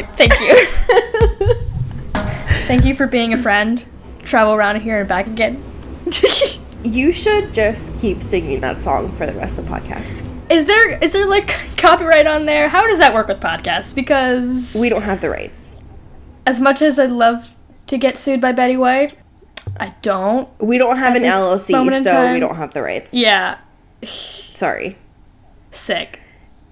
Great, thank you. thank you for being a friend. Travel around here and back again. You should just keep singing that song for the rest of the podcast. is there is there like copyright on there? How does that work with podcasts? Because We don't have the rights. as much as I'd love to get sued by Betty White, I don't. We don't have an LLC, so we don't have the rights. Yeah, Sorry. sick.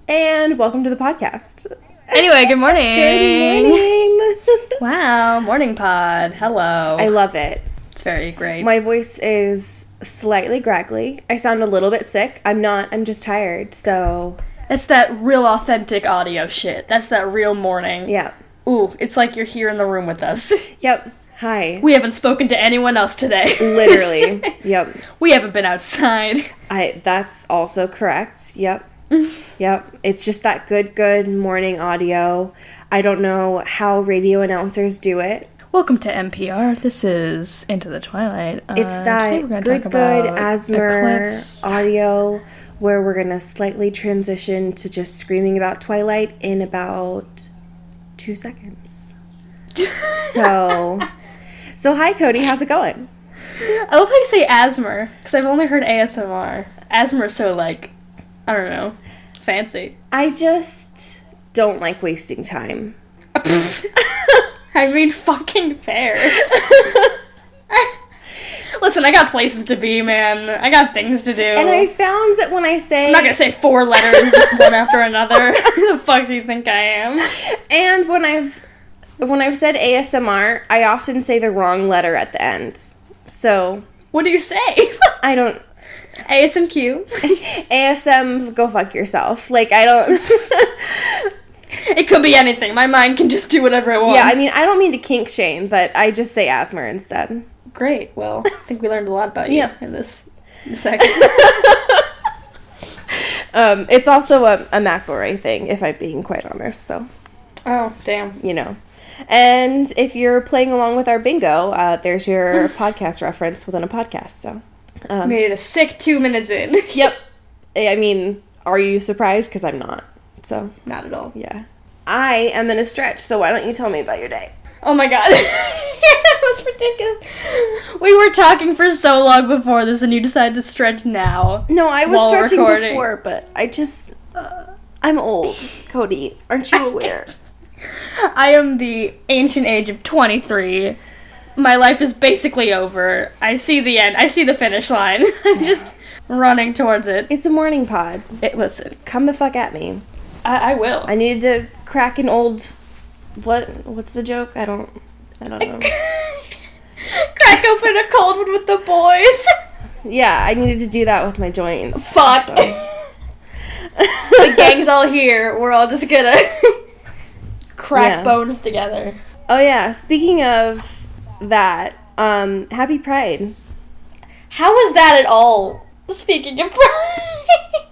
And welcome to the podcast. Anyway, good morning. Good morning. Wow, morning pod. Hello. I love it. it's very great. My voice is slightly graggly. I sound a little bit sick. I'm not. I'm just tired. So, That's that real authentic audio shit. That's that real morning. yeah. Ooh, it's like you're here in the room with us. Yep. Hi. We haven't spoken to anyone else today. Literally. yep. we haven't been outside. I that's also correct. Yep. yep. It's just that good good morning audio. I don't know how radio announcers do it. Welcome to NPR. This is Into the Twilight. Uh, It's we're that good good asthma Eclipse. audio where we're going to slightly transition to just screaming about Twilight in about 2 seconds. so So hi Cody, how's it going? I how you say asthma because I've only heard ASMR. Asthma is so like, I don't know, fancy. I just don't like wasting time. I mean, fucking fair. Listen, I got places to be, man. I got things to do. And I found that when I say I'm not gonna say four letters one after another. Who the fuck do you think I am? And when I've when I've said ASMR, I often say the wrong letter at the end. So What do you say? I don't ASMQ. ASM go fuck yourself. Like I don't It could be anything. My mind can just do whatever it wants. Yeah, I mean I don't mean to kink shame, but I just say asthma instead. great. Well, I think we learned a lot about you Yeah. in this second. Um, it's also a, a McElroy thing, if I'm being quite honest. So oh, damn. you know. And if you're playing along with our bingo, uh, there's your podcast reference within a podcast. So, um, Made it a sick two minutes in. yep. I mean, are you surprised? Because I'm not. So, Not at all. yeah. I am in a stretch, so why don't you tell me about your day? Oh my god. that was ridiculous. We were talking for so long before this, and you decided to stretch now. No, I was stretching recording. before, but I just. Uh, I'm old, Cody. Aren't you aware? I am the ancient age of 23. My life is basically over. I see the end. I see the finish line. I'm just running towards it. it's a morning pod. it listen, Come the fuck at me. I, I will. I needed to crack an old. What? What's the joke? I don't. I don't know. Crack open a cold one with the boys. yeah, I needed to do that with my joints. Fuck. so- the gang's all here. We're all just gonna crack Yeah. bones together. Oh yeah. Speaking of that, um, Happy Pride. How was that at all? Speaking of pride.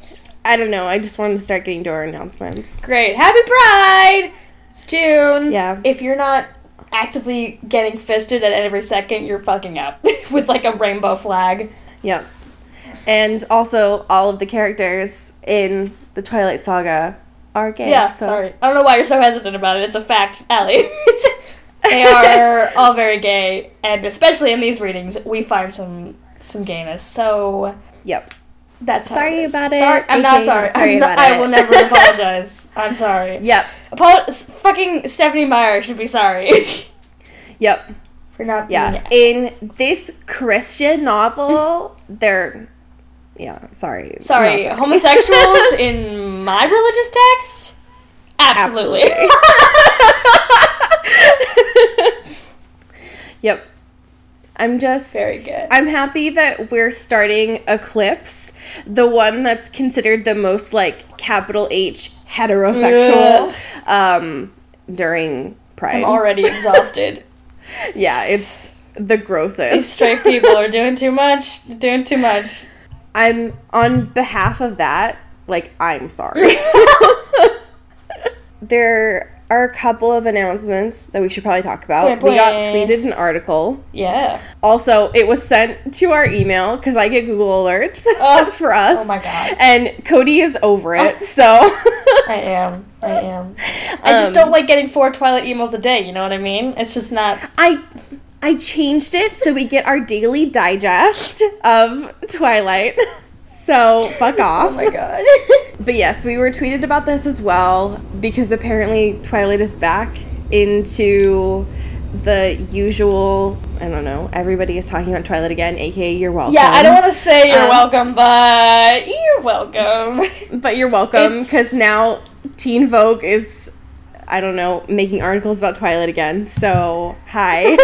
I don't know. I just wanted to start getting to our announcements. Great. Happy Pride! It's June. Yeah. If you're not actively getting fisted at every second, you're fucking up with like a rainbow flag. Yep. And also, all of the characters in the Twilight Saga are gay. Yeah, so- sorry. I don't know why you're so hesitant about it. It's a fact, Allie. It's- they are all very gay, and especially in these readings, we find some some gayness. So Yep. that's how Sorry it is. about it, Sorry, I'm not sorry. sorry I'm not- about I will never apologize. I'm sorry. Yep. Apol- fucking Stephenie Meyer should be sorry Yep. for not Yeah. being In this Christian novel, they're. Yeah, sorry. Sorry, Not homosexuals in my religious text? Absolutely. Yep. I'm just Very good. I'm happy that we're starting Eclipse, the one that's considered the most like capital H heterosexual um during Pride. I'm already exhausted. yeah, it's the These grossest. straight people are doing too much. Doing too much. I'm on behalf of that, like I'm sorry. there are a couple of announcements that we should probably talk about. Blah, We got tweeted an article. Yeah. Also, it was sent to our email because I get Google alerts Oh. for us. Oh my God. And Cody is over it, so I am. I am. I just Um, don't like getting four Twilight emails a day. You know what I mean? It's just not. I I changed it so we get our daily digest of Twilight. So fuck off. Oh my god. But yes, we were tweeted about this as well because apparently Twilight is back into the usual. I don't know. Everybody is talking about Twilight again, aka you're welcome. yeah, I don't want to say you're Um, welcome, but you're welcome. But you're welcome because now Teen Vogue is, I don't know, making articles about Twilight again. So hi.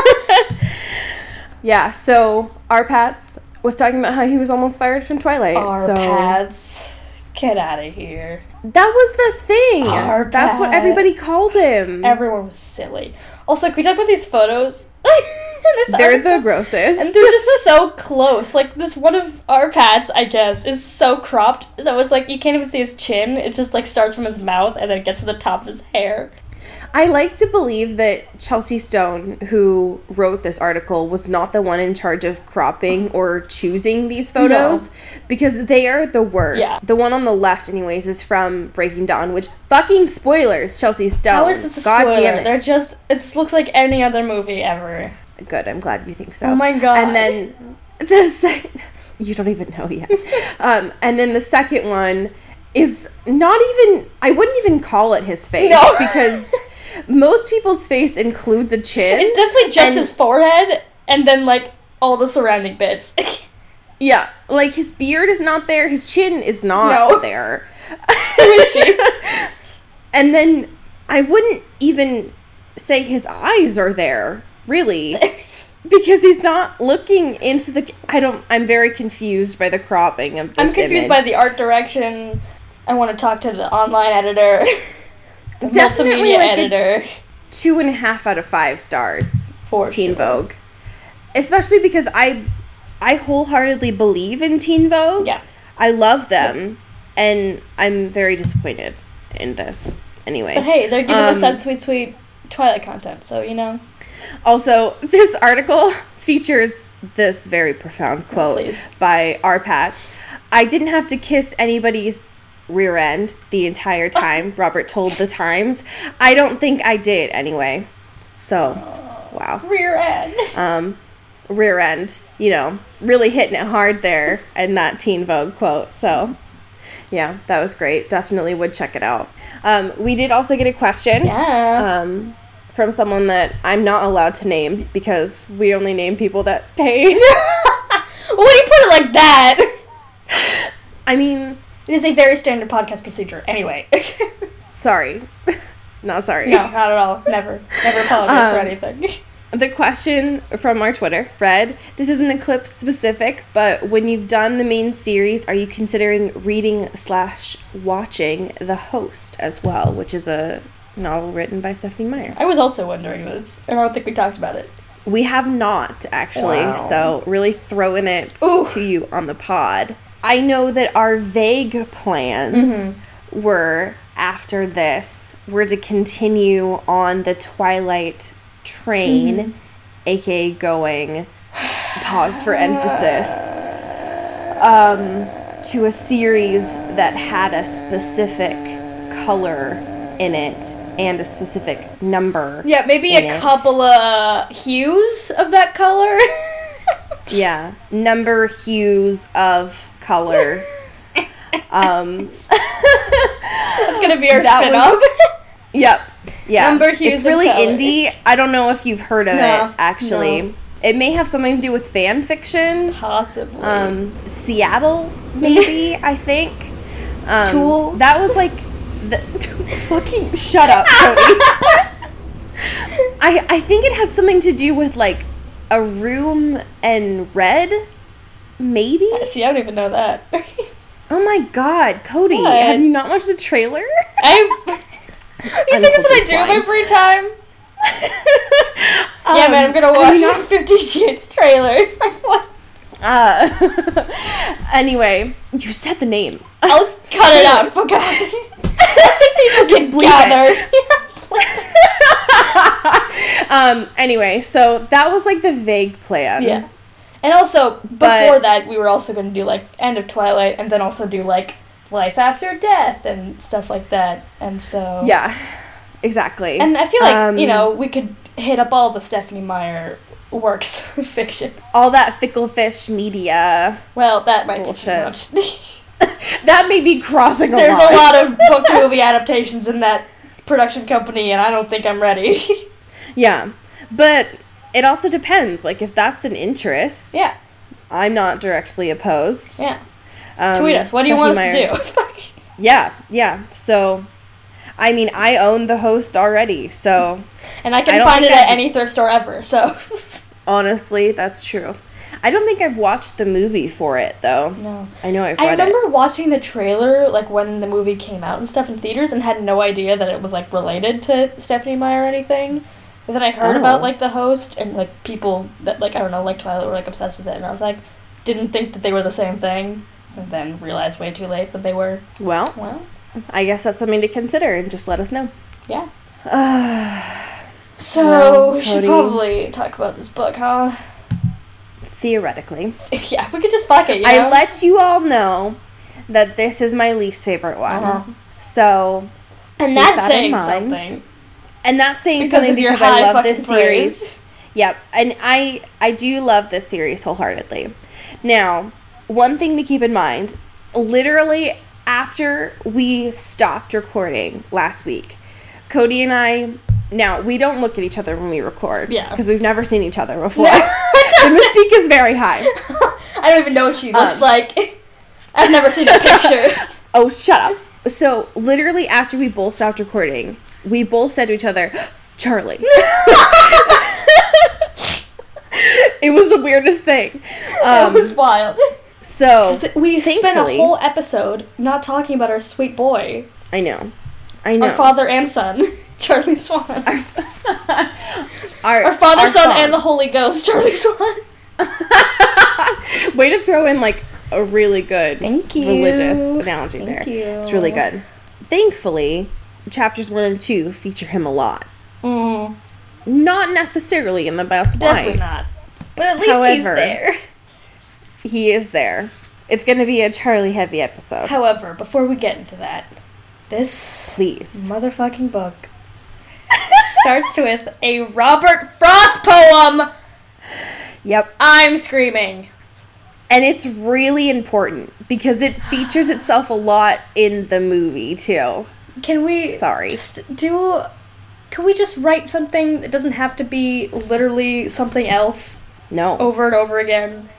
yeah. So our Pats was talking about how he was almost fired from Twilight. Our so pads. Get out of here. that was the thing. Our That's what everybody called him. Everyone was silly. Also, can we talk about these photos? They're article? the grossest. And they're just so close. Like this one of our pats, I guess, is so cropped. So it's like you can't even see his chin. It just like starts from his mouth and then it gets to the top of his hair. I like to believe that Chelsea Stone, who wrote this article, was not the one in charge of cropping or choosing these photos because they are the worst. Yeah. The one on the left, anyways, is from Breaking Dawn, which fucking spoilers, Chelsea Stone. How is this a God spoiler? damn it. They're just it looks like any other movie ever. Good, I'm glad you think so. Oh my God. And then the second, you don't even know yet. um, and then the second one is not even, I wouldn't even call it his face No. because most people's face includes a chin. It's definitely just And- his forehead and then like all the surrounding bits. Yeah, like his beard is not there, his chin is not No. there. Who is she? and then I wouldn't even say his eyes are there, really. Because he's not looking into the. I don't. I'm very confused by the cropping of this. I'm confused image. by the art direction. I want to talk to the online editor. Definitely like a- editor. two and a half out of five stars. For Teen sure. Vogue, especially because I, I wholeheartedly believe in Teen Vogue. Yeah. I love them, and I'm very disappointed in this. Anyway, But hey, they're giving us Um, that sweet, sweet Twilight content, so you know. Also, this article features this very profound quote Please. by RPattz. I didn't have to kiss anybody's rear end the entire time, Robert told the Times. I don't think I did anyway. So, wow. Rear end. Um, rear end, you know, really hitting it hard there in that Teen Vogue quote. So, yeah, that was great. Definitely would check it out. Um, we did also get a question Yeah. um, from someone that I'm not allowed to name because we only name people that pay. when you put it like that, I mean, it is a very standard podcast procedure. Anyway. sorry. not sorry. no, not at all. Never. Never apologize for Um, anything. The question from our Twitter Fred. This is an eclipse specific, but when you've done the main series, are you considering reading slash watching The Host as well, which is a novel written by Stephenie Meyer? I was also wondering this, and I don't think we talked about it. We have not actually, Wow. so really throwing it Ooh. to you on the pod. I know that our vague plans Mm-hmm. were after this were to continue on the Twilight train, Mm-hmm. aka going pause for emphasis um, to a series that had a specific color in it and a specific number. Yeah, maybe a it. couple of hues of that color. Yeah, number hues of color. um, That's gonna be our spin-off. yep. Yeah. Hues It's really indie. I don't know if you've heard of No, it actually. no. It may have something to do with fan fiction. Possibly. Um, Seattle, maybe, I think. Um, Tools? That was like the fucking shut up, Cody. I I think it had something to do with like a room and red, maybe. See, I don't even know that. Oh my god, Cody, What? have you not watched the trailer? I. you think that's what I do in my free time? yeah, man, I'm gonna Um, watch have you not- Fifty Shades trailer. what? Uh, anyway, you said the name. I'll cut it out. For God. People can bleep gather. um. Anyway, so that was like the vague plan. yeah. And also, before But- that, we were also going to do like End of Twilight, and then also do like Life After Death and stuff like that. And so Yeah. Exactly. And I feel like Um, you know we could hit up all the Stephenie Meyer works fiction. all that fickle fish media. Well, that might Bullshit. be too much. That may be crossing a There's line. a lot of book to movie adaptations in that production company, and I don't think I'm ready. Yeah. But it also depends. Like if that's an interest, yeah, I'm not directly opposed. yeah. Um, Tweet us. What do you want us Meyer- to do? Yeah, yeah. So, I mean, I own the host already. So, and I I can don't find it at any thrift store ever. So honestly, that's true. I don't think I've watched the movie for it though. no. I know I've I remember it. watching the trailer like when the movie came out and stuff in theaters, and had no idea that it was like related to Stephenie Meyer or anything. But then I heard Oh. about like the host and like people that like I don't know like Twilight were like obsessed with it, and I was like, didn't think that they were the same thing, and then realized way too late that they were. Well, Well, I guess that's something to consider and just let us know. yeah. Uh, So Well, we should probably talk about this book, huh? theoretically. yeah, if we could just fuck it, you know? I let you all know that this is my least favorite one. Uh-huh. So, and that's that in saying mind. something and that's saying because something because I love this series. praise. Yep, and I I do love this series wholeheartedly. Now, one thing to keep in mind, literally after we stopped recording last week, Cody and I now we don't look at each other when we record. Yeah. Because we've never seen each other before. No, the mystique is very high. I don't even know what she looks Um. like. I've never seen a picture. Oh, shut up. So, literally after we both stopped recording, we both said to each other, Charlie. it was the weirdest thing. it Um, was wild. So we spent a whole episode not talking about our sweet boy, I know. I know. our father and son, Charlie Swan. Our, Our, father, our son, fawn. and the Holy Ghost, Charlie Swan. Way to throw in like a really good Thank you. religious analogy Thank there. you. It's really good. Thankfully, chapters one and two feature him a lot. Mm, Not necessarily in the best definitely not. But at least he's there. He is there. It's going to be a Charlie heavy episode. However, before we get into that, this Please. motherfucking book starts with a Robert Frost poem. Yep. I'm screaming. And it's really important because it features itself a lot in the movie too. Can we Sorry. just do can we just write something that doesn't have to be literally something else No. over and over again?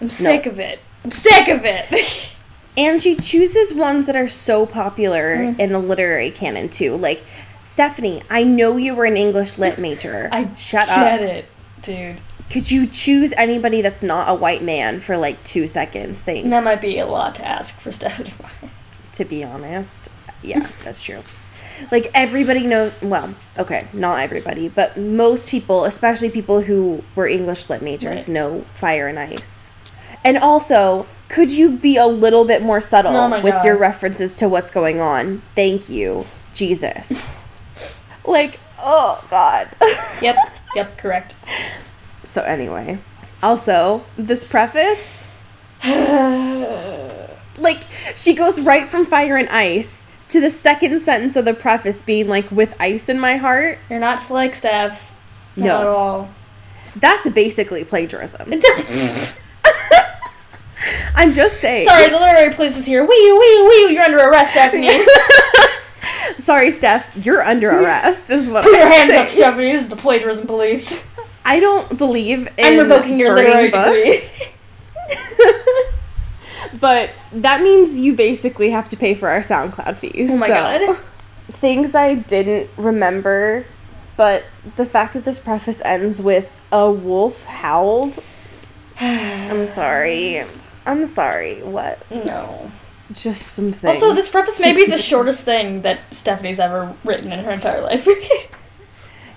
I'm sick of it. I'm sick of it. And she chooses ones that are so popular Mm. in the literary canon too. Like Stephanie, I know you were an English lit major. I Shut get up. it, dude. Could you choose anybody that's not a white man for like two seconds? Thanks. That might be a lot to ask for Stephanie to be honest. Yeah, that's true. Like everybody knows. Well, okay, not everybody, but most people, especially people who were English lit majors, Right. know fire and ice. And also, could you be a little bit more subtle Oh with God. your references to what's going on? Thank you, Jesus. like, oh God. Yep, yep, correct. so anyway, also this preface, like she goes right from fire and ice to the second sentence of the preface being like with ice in my heart You're not slick, Steph. Not No. at all. that's basically plagiarism i'm just saying Sorry, the literary police was here. Wee wee wee you. You're under arrest, Stephanie. sorry steph you're under arrest is what Put your i'm hands saying up, Stephanie. This is the plagiarism police. i don't believe in I'm revoking your literary degree. but that means you basically have to pay for our soundcloud fees Oh my so- god. things I didn't remember, but the fact that this preface ends with a wolf howled. I'm sorry. I'm sorry. What? No. Just some things. Also, this preface may be the shortest thing that Stephanie's ever written in her entire life.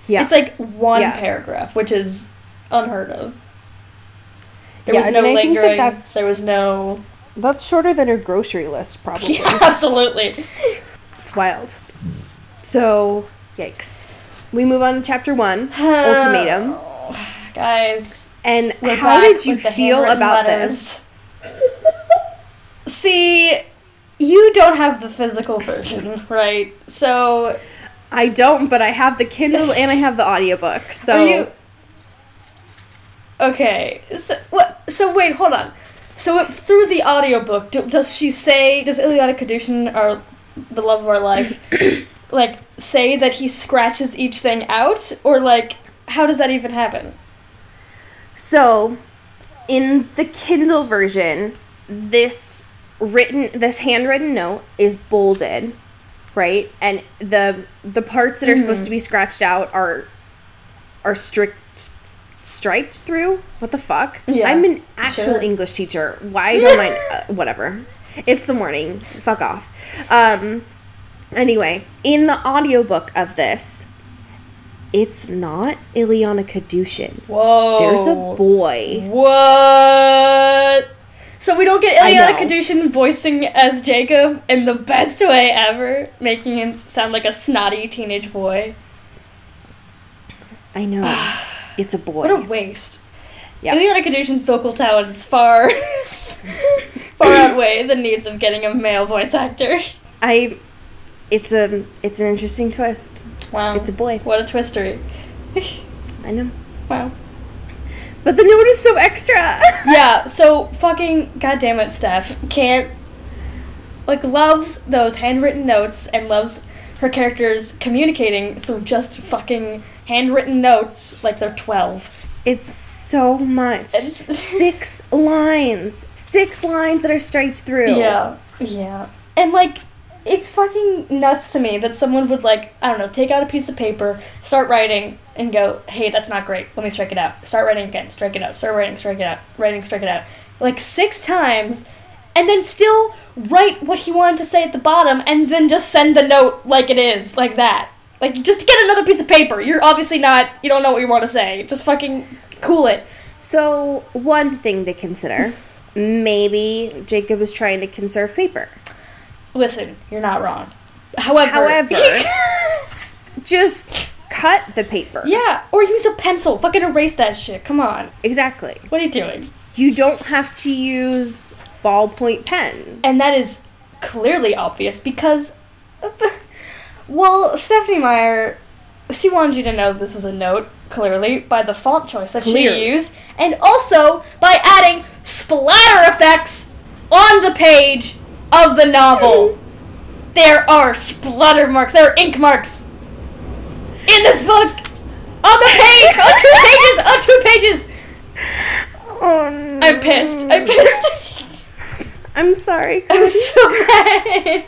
Yeah. It's like one Yeah. paragraph, which is unheard of. There Yeah, was I no mean, that lingering. that's- There was no. That's shorter than her grocery list, probably. Yeah, absolutely. It's wild. So, yikes. We move on to chapter one, ultimatum. Guys, And how did you feel about letters. See, you don't have the physical version, right? So. I don't, but I have the Kindle and I have the audiobook. So you? Okay. So what? So wait, hold on. So if, through the audiobook, do, does she say? Does Ilyana Kadushin, our the love of our life, like say that he scratches each thing out, or like how does that even happen? So, in the Kindle version, this written this handwritten note is bolded, right? And the the parts that are supposed mm-hmm. to be scratched out are are strict striked through. What the fuck? Yeah, I'm an actual sure. English teacher. Why don't I uh, whatever. It's the morning. Fuck off. Um anyway, in the audiobook of this, it's not Ilyana Kadushin. Whoa. There's a boy. What? So we don't get Ilyana. Kadushin voicing as Jacob in the best way ever, making him sound like a snotty teenage boy. I know. It's a boy. What a waste. Yeah. Ilyana Kadushin's vocal talents far far outweigh the needs of getting a male voice actor. I it's a it's an interesting twist. Wow. It's a boy. What a twistery. I know. Wow. But the note is so extra. Yeah, so fucking goddamn it, Steph can't like loves those handwritten notes and loves her characters communicating through just fucking handwritten notes like they're twelve. It's so much. It's- Six lines. Six lines that are straight through. Yeah, yeah, and like it's fucking nuts to me that someone would like I don't know take out a piece of paper, start writing, and go, hey, that's not great. Let me strike it out. Start writing again. Strike it out. Start writing. Strike it out. Writing. Strike it out. Like six times. And then still write what he wanted to say at the bottom, and then just send the note like it is, like that. Like just get another piece of paper. You're obviously not. You don't know what you want to say. Just fucking cool it. So one thing to consider. Maybe Jacob is trying to conserve paper. Listen, you're not wrong. However, However, just cut the paper. Yeah, or use a pencil. Fucking erase that shit. Come on. Exactly. What are you doing? You don't have to use ballpoint pen. And that is clearly obvious because, well, Stephenie Meyer, she wanted you to know this was a note, clearly, by the font choice that Clearly. she used, and also by adding splatter effects on the page of the novel. There are splatter marks, there are ink marks in this book! On the page! on two pages! On two pages! Oh no. I'm pissed. I'm pissed. I'm sorry. I'm so mad.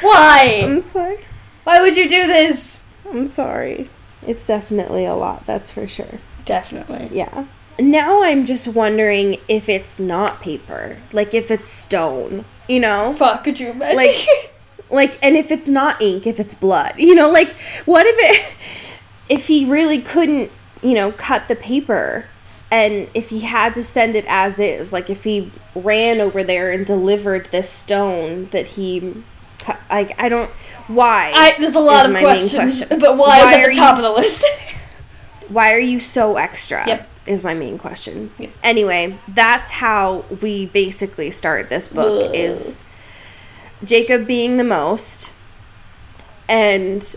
Why? I'm sorry. Why would you do this? I'm sorry. It's definitely a lot, that's for sure. Definitely. Yeah. Now I'm just wondering if it's not paper. Like if it's stone. You know? Fuck, could you imagine? Like- Like and if it's not ink, if it's blood. You know, like what if it if he really couldn't, you know, cut the paper and if he had to send it as is, like if he ran over there and delivered this stone that he like I don't why I, there's a lot of questions, question. but why, Why is at the top you of the list? why are you so extra Yep. is my main question Yep. anyway that's how we basically start this book Ugh. is jacob being the most and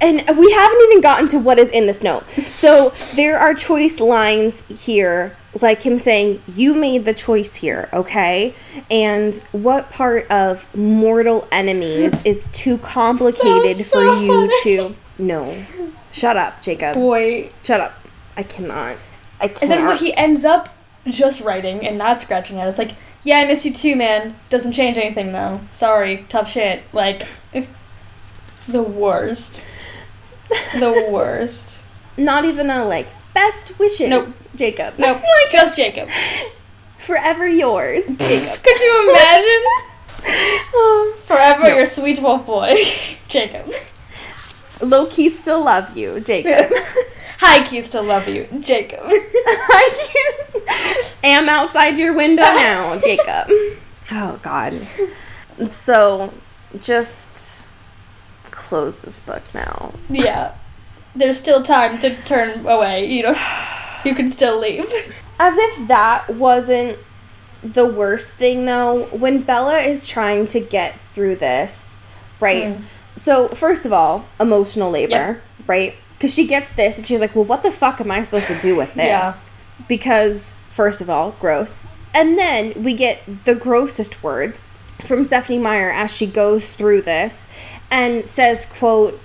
and we haven't even gotten to what is in this note so there are choice lines here like him saying you made the choice here okay and what part of mortal enemies is too complicated That's for you funny. to no shut up jacob Boy. Shut up. I cannot. I cannot. And then what he ends up just writing and not scratching at is like, yeah, I miss you too, man. Doesn't change anything though. Sorry, tough shit. Like, the worst. The worst. Not even a like best wishes, Nope. Jacob. Nope. just Jacob. Forever yours, Jacob. Could you imagine? Um, forever your sweet wolf boy, Jacob. Low key still love you, Jacob. High key still love you, Jacob. I am outside your window now, Jacob. Oh God. So, just close this book now. yeah. There's still time to turn away. You know, you can still leave. As if that wasn't the worst thing, though. When Bella is trying to get through this, right? Mm. So, first of all, emotional labor, Yeah. right? Because she gets this and she's like, well, what the fuck am I supposed to do with this? Yeah. Because, first of all, gross. And then we get the grossest words from Stephenie Meyer as she goes through this and says, quote,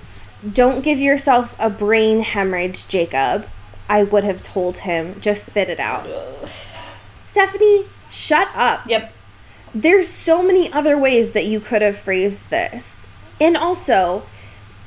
don't give yourself a brain hemorrhage, Jacob. I would have told him. Just spit it out. Stephanie, shut up. Yep. There's so many other ways that you could have phrased this. And also,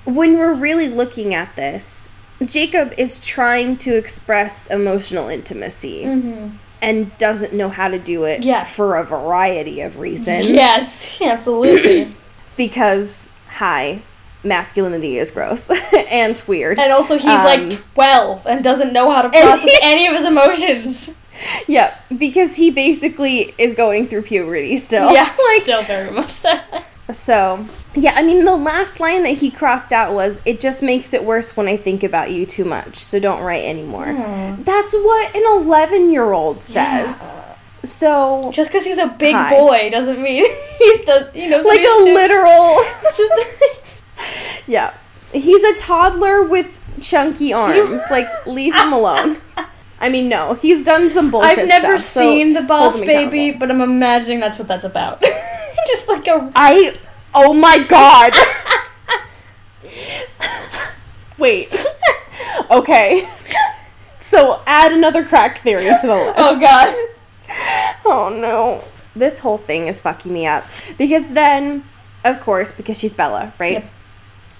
when we're really looking at this, Jacob is trying to express emotional intimacy mm-hmm. and doesn't know how to do it Yeah. for a variety of reasons. Yes, absolutely. Because, hi, masculinity is gross and weird. and also, he's Um, like 12 and doesn't know how to process he- any of his emotions. yeah, because he basically is going through puberty still. yeah, like still very much so. So, yeah, I mean, the last line that he crossed out was, It just makes it worse when I think about you too much, so don't write anymore. That's what an 11 year old says. So, Just because he's a big Hi. boy doesn't mean he's the he knows what like a doing. literal. Just yeah. He's a toddler with chunky arms. like, leave him alone. I mean, no, he's done some bullshit I've never stuff, so seen the hold Boss Baby, but I'm imagining that's what that's about. just like a I. Oh my god. Wait. okay. So add another crack theory to the oh list. oh god. Oh no. This whole thing is fucking me up. Because then, of course, because she's Bella, right? Yep.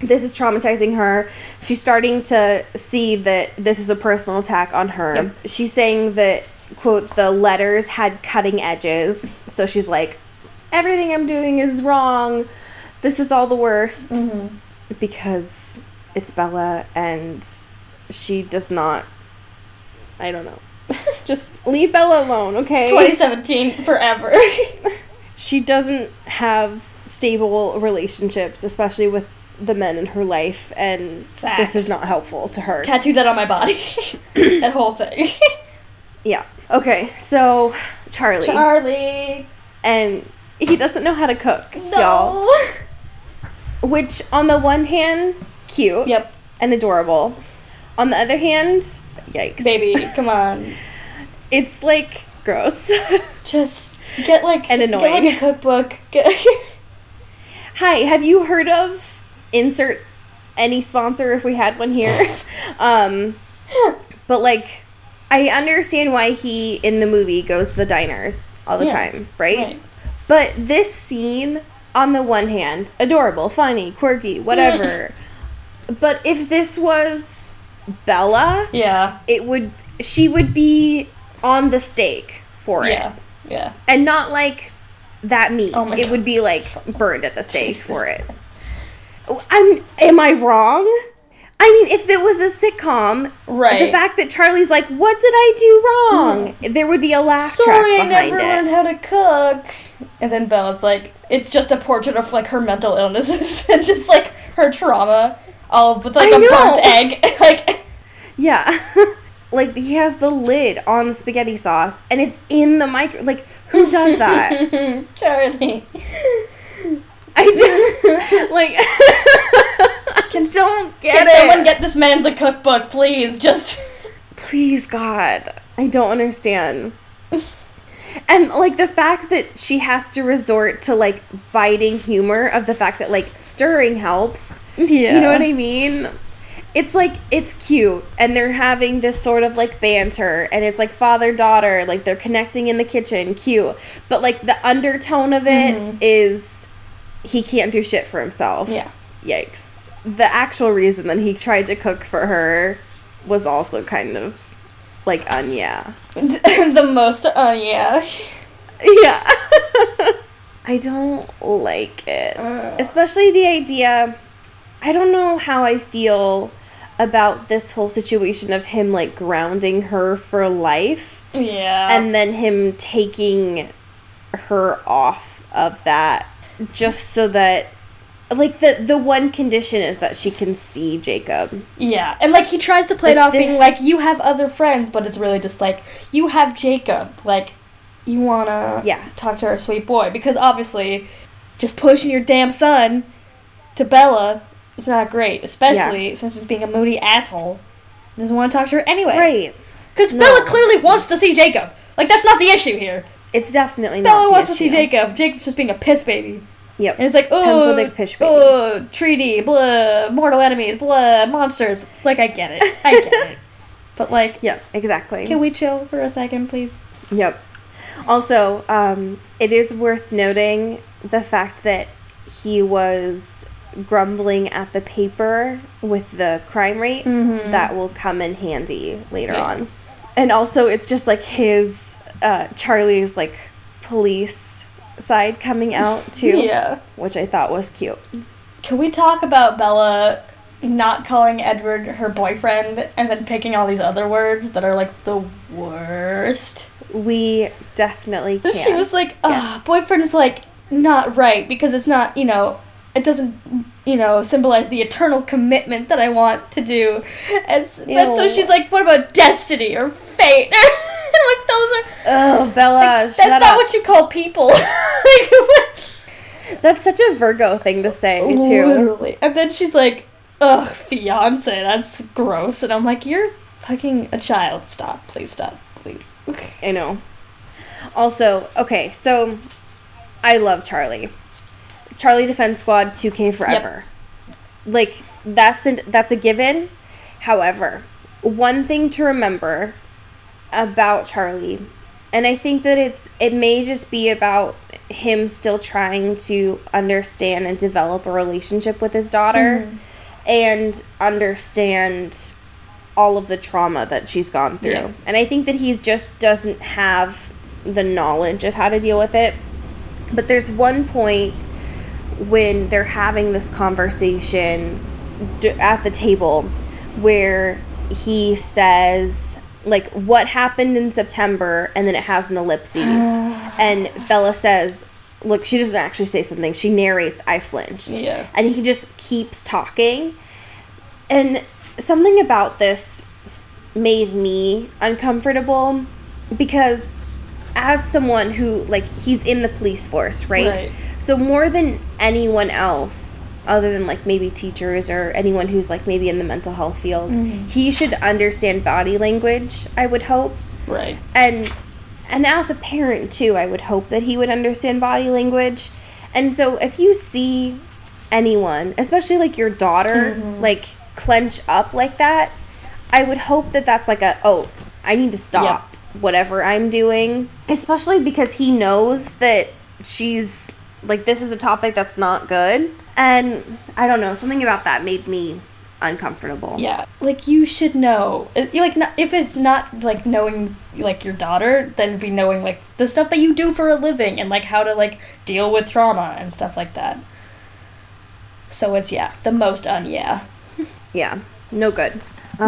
This is traumatizing her. She's starting to see that this is a personal attack on her. Yep. She's saying that, quote, the letters had cutting edges. So she's like, everything I'm doing is wrong. This is all the worst. Mm-hmm. Because it's Bella and she does not. I don't know. Just leave Bella alone, okay? 2017 forever. she doesn't have stable relationships, especially with the men in her life, and Facts. this is not helpful to her. Tattoo that on my body. that whole thing. yeah. Okay, so Charlie, Charlie. and he doesn't know how to cook, No. y'all. Which, on the one hand, cute Yep. and adorable. On the other hand, yikes, Baby, come on. it's like gross. Just get like And Get annoying. like a cookbook. Get, Hi, have you heard of insert any sponsor if we had one here? um, but like, I understand why he in the movie goes to the diners all the Yeah, time, right? right. But this scene, on the one hand, adorable, funny, quirky, whatever. but if this was Bella, Yeah. it would she would be on the stake for Yeah. it, Yeah. and not like that meat. Oh it God. would be like burned at the stake Jesus. for it. Oh, I'm. Am I wrong? I mean, if it was a sitcom, Right. the fact that Charlie's like, "What did I do wrong?" Mm. There would be a laugh Sorry, I never behind learned how to cook. And then Bella's like, it's just a portrait of like her mental illnesses and just like her trauma, all with like I a know. burnt egg. like, Yeah. like he has the lid on the spaghetti sauce and it's in the micro like who does that? Charlie. I just like I can don't get Can it. someone get this man's a cookbook, please? Just. Please God. I don't understand. And like the fact that she has to resort to like biting humor of the fact that like stirring helps. Yeah. You know what I mean? It's like it's cute and they're having this sort of like banter and it's like father daughter like they're connecting in the kitchen cute but like the undertone of it mm-hmm. is he can't do shit for himself. Yeah. Yikes. The actual reason that he tried to cook for her was also kind of like Anya. the most yeah. Yeah. I don't like it. Especially the idea I don't know how I feel about this whole situation of him like grounding her for life Yeah. and then him taking her off of that just so that like the the one condition is that she can see Jacob. Yeah, and like he tries to play it off the- being like you have other friends, but it's really just like you have Jacob. Like you wanna Yeah. talk to our sweet boy because obviously, just pushing your damn son to Bella is not great, especially since he's being a moody asshole. He doesn't want to talk to her anyway. Right. Because No. Bella clearly wants to see Jacob. Like that's not the issue here. It's definitely not Bella wants to see. Jacob. Jacob's just being a piss baby. Yep. And it's like, oh, Pencil dick pish oh, treaty, blah, mortal enemies, blah, monsters. Like, I get it. I get it. But, like, Yep, exactly. can we chill for a second, please? Yep. Also, um, it is worth noting the fact that he was grumbling at the paper with the crime rate. That will come in handy later Yeah. on. And also, it's just like his, uh, Charlie's like police side coming out too, Yeah. which I thought was cute. Can we talk about Bella not calling Edward her boyfriend and then picking all these other words that are, like, the worst? We definitely can. She was like, "Ah, Yes. boyfriend is like not right because it's not, you know, it doesn't, you know, symbolize the eternal commitment that I want to do." And but so she's like, "What about destiny or fate?" I'm like, "Those are Oh, Bella, that's shut not up. what you call people." like, That's such a Virgo thing to say too. Literally. And then she's like, "Ugh, fiance, that's gross." And I'm like, "You're fucking a child. Stop, please stop, please." I know. Also, okay, so I love Charlie. Charlie Defense Squad 2K forever. Like that's an that's a given. However, one thing to remember about Charlie, and I think that it's it may just be about him still trying to understand and develop a relationship with his daughter mm-hmm. and understand all of the trauma that she's gone through. Yeah. And I think that he's just doesn't have the knowledge of how to deal with it. But there's one point when they're having this conversation at the table where he says like what happened in September and then it has an ellipses. And Bella says look she doesn't actually say something. She narrates I flinched. Yeah. and he just keeps talking. And something about this made me uncomfortable because as someone who like he's in the police force right, Right. so more than anyone else other than like maybe teachers or anyone who's like maybe in the mental health field mm-hmm. he should understand body language i would hope. Right. and and as a parent too i would hope that he would understand body language. And so if you see anyone especially like your daughter mm-hmm. like clench up like that i would hope that that's like a oh i need to stop whatever i'm doing especially because he knows that she's like this is a topic that's not good and i don't know something about that made me uncomfortable Yeah, like you should know. Uh, Like, if it's not like knowing like your daughter, then be knowing like the stuff that you do for a living and like how to like deal with trauma and stuff like that. So it's yeah, the most un yeah. yeah no good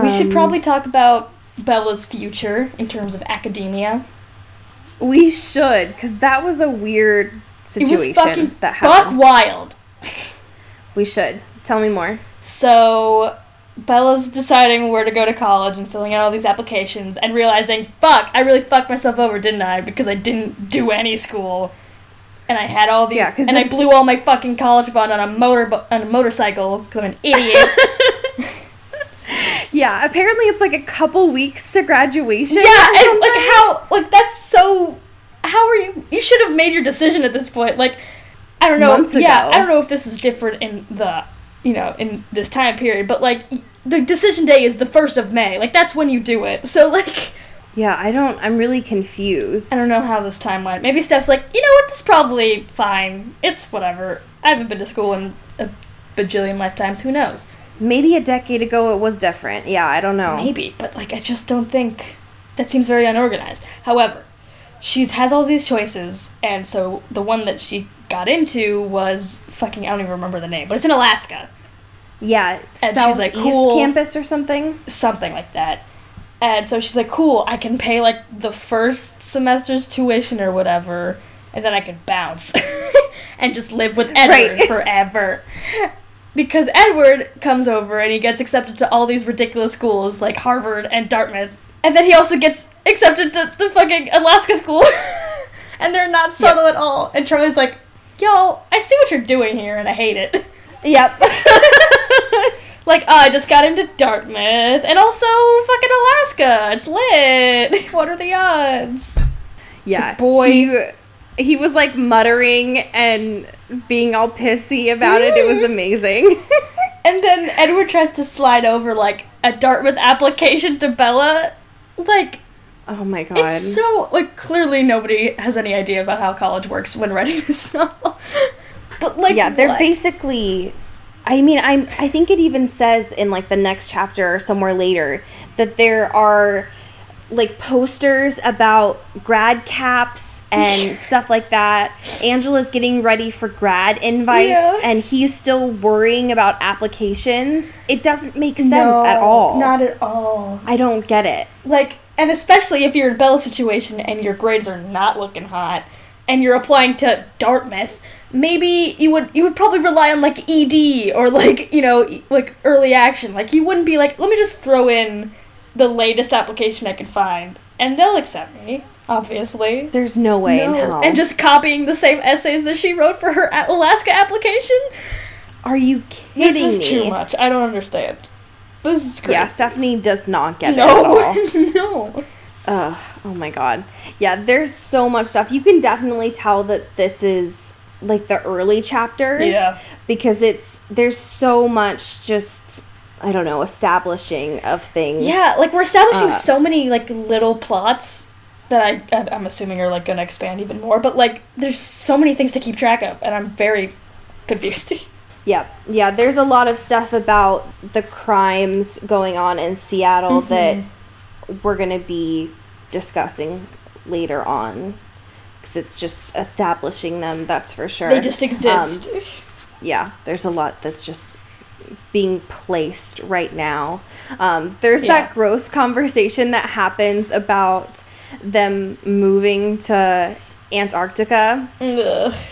we should Um, probably talk about Bella's future in terms of academia. We should, because that was a weird It situation was fucking that buck happened. wild. We should. Tell me more. So Bella's deciding where to go to college and filling out all these applications and realizing, fuck, I really fucked myself over, didn't I? Because I didn't do any school. And I had all the yeah, and I blew all my fucking college fund on a motor on a motorcycle because I'm an idiot. Yeah, apparently it's like a couple weeks to graduation. yeah, and like how like that's so how are you you should have made your decision at this point. Like I don't know. Months yeah, ago. I don't know if this is different in the you know, in this time period, but like the decision day is the 1st of May. Like that's when you do it. So like Yeah, I don't. I'm really confused. I don't know how this timeline. Maybe Steph's like, you know what? This is probably fine. It's whatever. I haven't been to school in a bajillion lifetimes. Who knows? Maybe a decade ago it was different. Yeah, I don't know. Maybe, but like, I just don't think. that seems very unorganized. However, she's has all these choices, and so the one that she got into was fucking I don't even remember the name, but it's in Alaska, Yeah, And she's like, cool. campus or something. something like that. And so she's like, "Cool, I can pay like the first semester's tuition or whatever, and then I can bounce and just live with Edward Right. forever." Because Edward comes over and he gets accepted to all these ridiculous schools like Harvard and Dartmouth, and then he also gets accepted to the fucking Alaska school, and they're not subtle at all. And Charlie's like, "Yo, I see what you're doing here, and I hate it." Yep. Like, oh, I just got into Dartmouth and also fucking Alaska. It's lit. What are the odds? yeah. boy. He, he was like muttering and being all pissy about it. It was amazing. And then Edward tries to slide over like a Dartmouth application to Bella. Like, oh my god. it's so like clearly nobody has any idea about how college works when writing this novel. But like, yeah, they're what? basically. I mean, I'm. I think it even says in like the next chapter or somewhere later that there are like posters about grad caps and stuff like that. Angela's getting ready for grad invites, Yeah. and he's still worrying about applications. It doesn't make sense No, at all. Not at all. I don't get it. like and especially if you're in Bella's situation and your grades are not looking hot and you're applying to Dartmouth, maybe you would you would probably rely on like ED or like, you know, like early action. Like you wouldn't be like, let me just throw in the latest application I can find and they'll accept me, obviously. There's no way in hell. And just copying the same essays that she wrote for her Alaska application? are you kidding This is me? too much. I don't understand. This is crazy. Yeah, Stephenie does not get it at all. no. no. Oh my god. Yeah, there's so much stuff. You can definitely tell that this is like the early chapters. Yeah. Because it's there's so much just I don't know, establishing of things. Yeah, like we're establishing Uh, so many like little plots that I I'm assuming are like gonna expand even more. But like, there's so many things to keep track of, and I'm very confused. Yeah. Yeah, there's a lot of stuff about the crimes going on in Seattle Mm-hmm. that we're going to be discussing later on. Cuz it's just establishing them, that's for sure. they just Um, exist. yeah, there's a lot that's just being placed right now. Um, there's Yeah. that gross conversation that happens about them moving to Antarctica.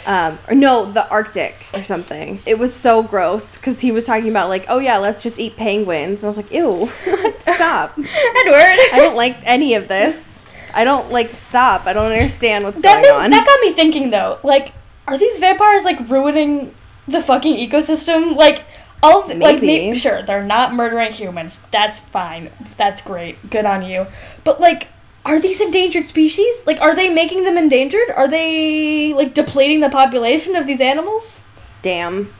Um, or no, the Arctic or something. It was so gross because he was talking about like, oh yeah, let's just eat penguins, and I was like, ew, stop. Edward. I don't like any of this. I don't like stop. I don't understand what's that going made- on. that got me thinking though. Like, are these vampires like ruining the fucking ecosystem? Like. All the, like Maybe. sure they're not murdering humans. That's fine. That's great. Good on you. But like are these endangered species? Like are they making them endangered? Are they like depleting the population of these animals? Damn.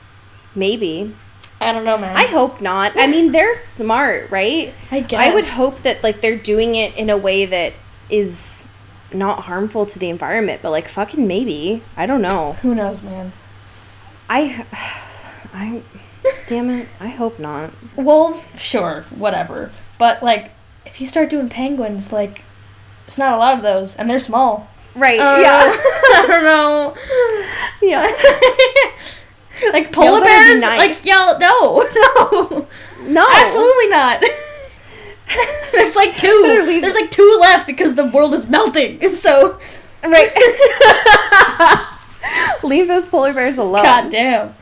Maybe. I don't know, man. I hope not. I mean, they're smart, right? I guess. I would hope that like they're doing it in a way that is not harmful to the environment, but like fucking maybe. I don't know. Who knows, man? I I damn it. I hope not. Wolves, sure, whatever. But like, if you start doing penguins, like, it's not a lot of those, and they're small. Right. Uh, yeah. I don't know. Yeah. like polar bears, nice. like y'all, no, no, No. absolutely not. there's like two. Literally. There's like two left because the world is melting. And so, Right. Leave those polar bears alone. god damn.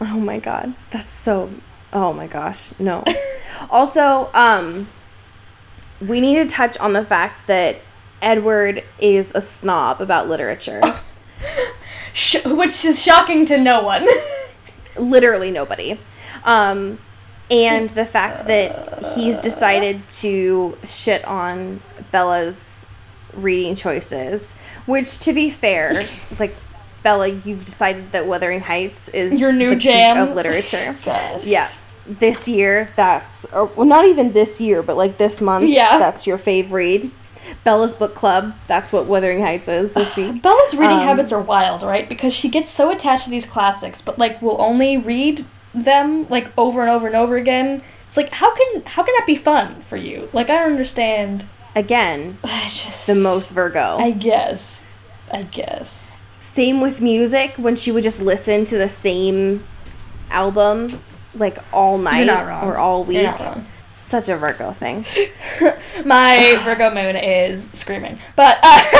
Oh my god. That's so Oh my gosh. No. also, um we need to touch on the fact that Edward is a snob about literature. Sh- which is shocking to no one. Literally nobody. Um and the fact that he's decided to shit on Bella's reading choices, which to be fair, like Bella, you've decided that Wuthering Heights is Your new the peak jam. of literature. Yeah. This year, that's or well, not even this year, but like this month. Yeah. that's your fave read. Bella's book club. That's what Wuthering Heights is this week. Bella's reading Um, habits are wild, right? Because she gets so attached to these classics, but like will only read them like over and over and over again. It's like how can how can that be fun for you? Like I don't understand. again, I just the most Virgo. I guess. I guess. Same with music when she would just listen to the same album like all night or all week. You're not wrong. Such a Virgo thing. My Virgo moon is screaming. But uh,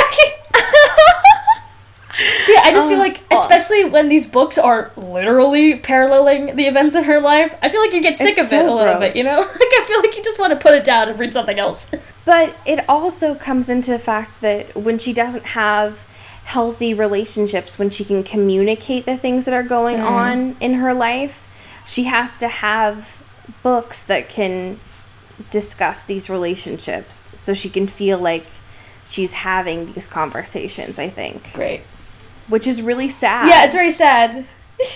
Yeah, I just feel Oh, like oh. especially when these books are literally paralleling the events in her life, I feel like you get sick of it a little gross. bit, you know? Like I feel like you just want to put it down and read something else. But it also comes into the fact that when she doesn't have healthy relationships, when she can communicate the things that are going Mm. on in her life, she has to have books that can discuss these relationships so she can feel like she's having these conversations, I think. Great. Which is really sad. Yeah, it's very sad.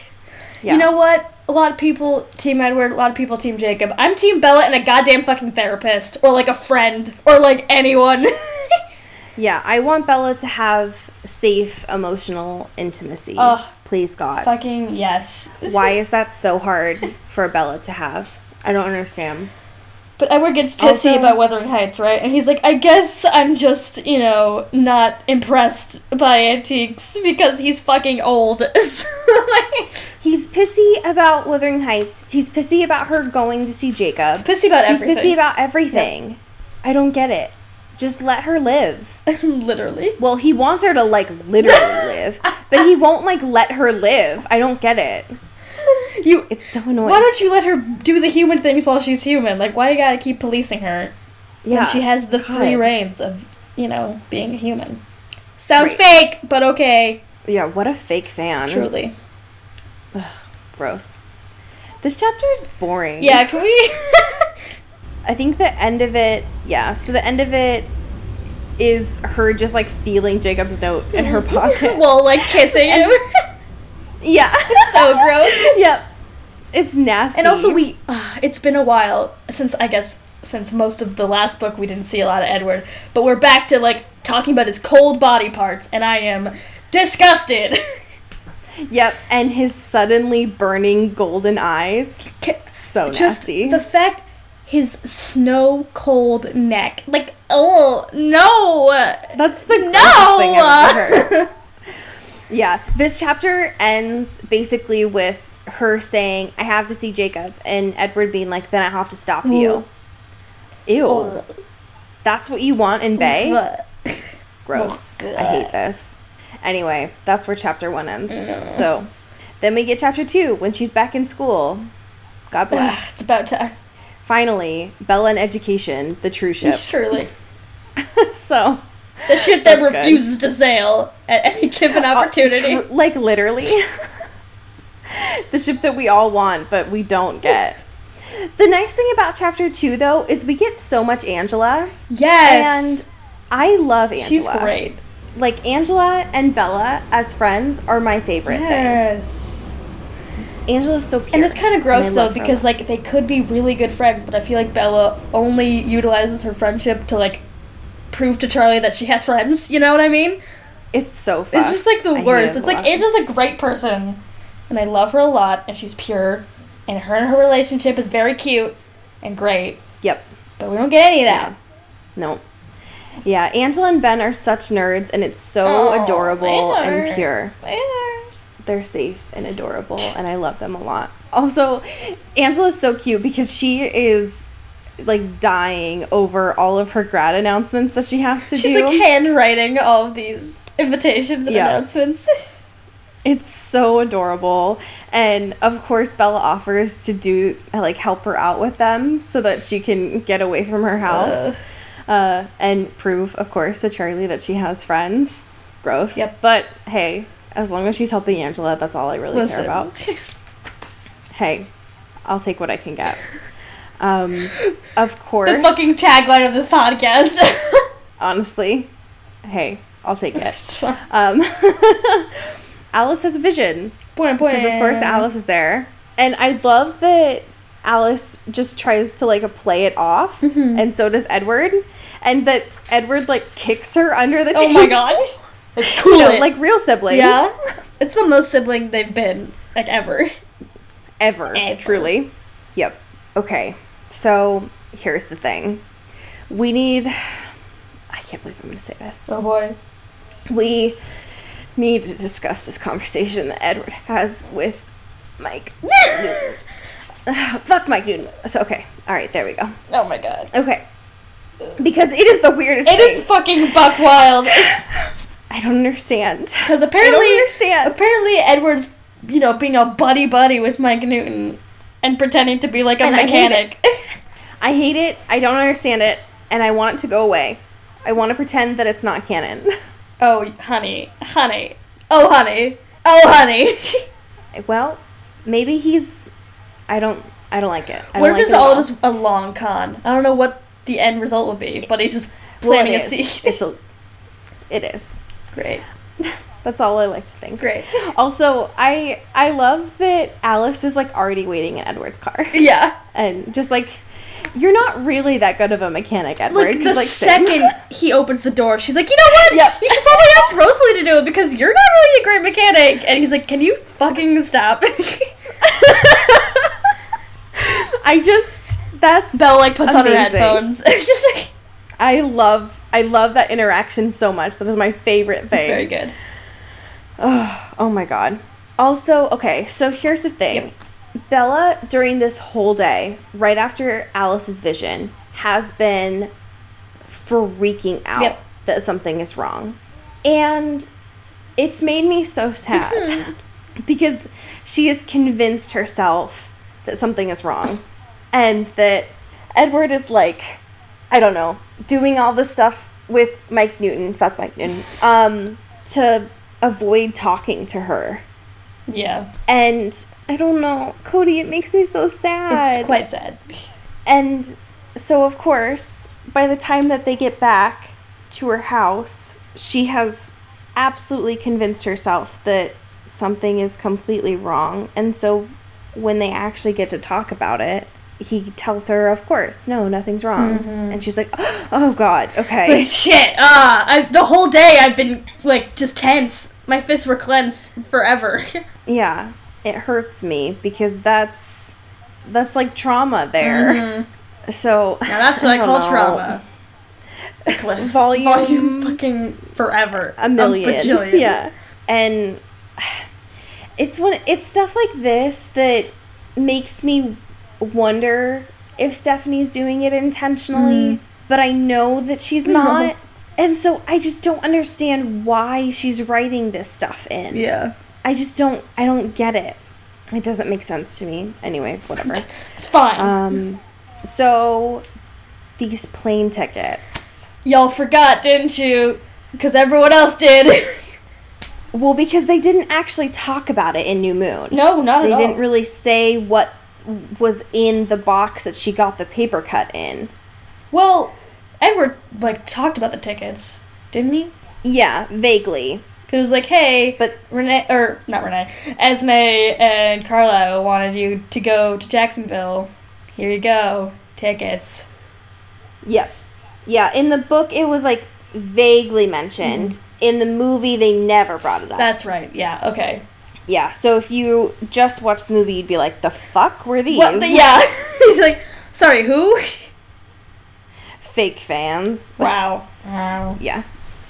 Yeah. You know what? A lot of people team Edward, a lot of people team Jacob. I'm team Bella and a goddamn fucking therapist or like a friend or like anyone. Yeah, I want Bella to have safe emotional intimacy. Ugh. Please God. fucking yes. Why is that so hard for Bella to have? I don't understand. But Edward gets pissy Also- about Wuthering Heights, right? And he's like, I guess I'm just, you know, not impressed by antiques because he's fucking old. Like, He's pissy about Wuthering Heights. He's pissy about her going to see Jacob. pissy about everything. He's pissy about everything. I don't get it. Just let her live. Literally. Well, he wants her to like literally live, but he won't like let her live. I don't get it. You. It's so annoying. Why don't you let her do the human things while she's human? Like, why you gotta keep policing her yeah. when she has the free God. reins of, you know, being a human? Sounds Right. fake, but okay. yeah, what a fake fan. Truly. Gross. This chapter is boring. Yeah, can we? I think the end of it, yeah. So the end of it is her just like feeling Jacob's note in her pocket. well, like kissing him. yeah. it's so gross. Yep. It's nasty. And also, we uh, it's been a while since I guess since most of the last book we didn't see a lot of Edward, but we're back to like talking about his cold body parts, and I am disgusted. Yep. And his suddenly burning golden eyes. So Just nasty. the fact his snow cold neck, like oh no, That's the no. thing I've ever heard. yeah. This chapter ends basically with her saying, I have to see Jacob, and Edward being like, then I have to stop you. Ew. Ugh. That's what you want in Bay? Ugh. Gross. Ugh. I hate this. Anyway, that's where chapter one ends. So then we get chapter two when she's back in school. God bless. It's about time. Finally, Bella and Education, the true ship. Surely. so, The ship that That's good. refuses to sail at any given opportunity. uh, tr- like literally, the ship that we all want, but we don't get. The nice thing about chapter two, though, is we get so much Angela, yes. and I love Angela. she's great. Like Angela and Bella as friends are my favorite thing. Yes. Angela's so pure. And it's kind of gross though because like they could be really good friends, but I feel like Bella only utilizes her friendship to like prove to Charlie that she has friends. You know what I mean? it's so It's just like the I worst. it It's like. Angela's a great person, and I love her a lot, and she's pure, and her and her relationship is very cute and great, Yep. but we don't get any of that. No. Yeah, Angela and Ben are such nerds, and it's so Oh, adorable they are. They're safe and adorable, and I love them a lot. Also, Angela's so cute because she is like dying over all of her grad announcements that she has to She's do. She's like handwriting all of these invitations and Yeah. announcements. It's so adorable. And of course, Bella offers to do, like, help her out with them so that she can get away from her house. Uh, and prove, of course, to Charlie that she has friends. Gross. Yep. But hey, as long as she's helping Angela, that's all I really Listen. care about. Hey, I'll take what I can get. Um, of course. the fucking tagline of this podcast. honestly, hey, I'll take it. Um, Alice has a vision. Point, point. because of course Alice is there, and I love that Alice just tries to like play it off, Mm-hmm. and so does Edward, and that Edward like kicks her under the Oh table. my god. Like, cool You know, like real siblings. yeah. It's the most sibling they've been, like, ever. ever, Ever. truly. Yep. Okay, so here's the thing: we need I can't believe I'm going to say this. Oh boy. We need to discuss this conversation that Edward has with Mike. Fuck Mike Newton. So okay, all right, there we go. Oh my god. Okay, because it is the weirdest. It thing. is fucking buck wild. I don't understand. Because apparently, understand. apparently Edward's, you know, being a buddy buddy with Mike Newton and pretending to be like a And I hate mechanic. I hate it. I don't understand it, and I want it to go away. I want to pretend that it's not canon. oh, honey, honey, oh honey, oh honey. well, maybe he's. I don't. I don't like it. I what if this like it at all just a long con? I don't know what the end result will be, but he's just Well, planting it a is. seed. It's a. It is. Great, That's all I like to think. great. Also, I I love that Alice is like already waiting in Edward's car, Yeah. and just like, you're not really that good of a mechanic, Edward. Like the like, second he opens the door, she's like, you know what? Yep. You should probably ask Rosalie to do it because you're not really a great mechanic. And he's like, can you fucking stop? I just that's Belle like puts on her headphones. It's just like I love I love that interaction so much. That is my favorite thing. it's very good. Oh, oh my god. Also, okay, so here's the thing. Bella, during this whole day, right after Alice's vision, has been freaking out Yep. that something is wrong. And it's made me so sad Mm-hmm. because she has convinced herself that something is wrong. And that Edward is like, I don't know, doing all this stuff with Mike Newton, fuck Mike Newton, um, to avoid talking to her. Yeah, And I don't know, Cody, it makes me so sad. it's quite sad. And so, of course, by the time that they get back to her house, she has absolutely convinced herself that something is completely wrong. And so, when they actually get to talk about it, he tells her, of course, no, nothing's wrong. And she's like, oh, God, okay. Like, shit. Ah, I, the whole day I've been like just tense. My fists were clenched forever. yeah, it hurts me because that's. That's like trauma there. So now that's what I, don't call know. trauma. Volume- Volume fucking forever. a million. bajillion. yeah. And it's when it's stuff like this that makes me wonder if Stephenie's doing it intentionally, but I know that she's No. not. And so I just don't understand why she's writing this stuff in. Yeah. I just don't I don't get it. It doesn't make sense to me. Anyway, whatever. It's fine. Um so these plane tickets. Y'all forgot, didn't you? Because everyone else did. Well, because they didn't actually talk about it in New Moon. no, not they at all. They didn't really say what was in the box that she got the paper cut in. Well, Edward like talked about the tickets, didn't he? Yeah, vaguely. Cause it was like, hey, But- Renee or not Renee, Esme and Carlisle wanted you to go to Jacksonville. Here you go, tickets. Yeah. Yeah, in the book it was like vaguely mentioned. Mm-hmm. In the movie they never brought it up. That's right. Yeah. Okay. Yeah, so if you just watched the movie you'd be like, "The fuck were these?" What? The, yeah. He's like, sorry, who? Fake fans. Wow. Wow. Yeah.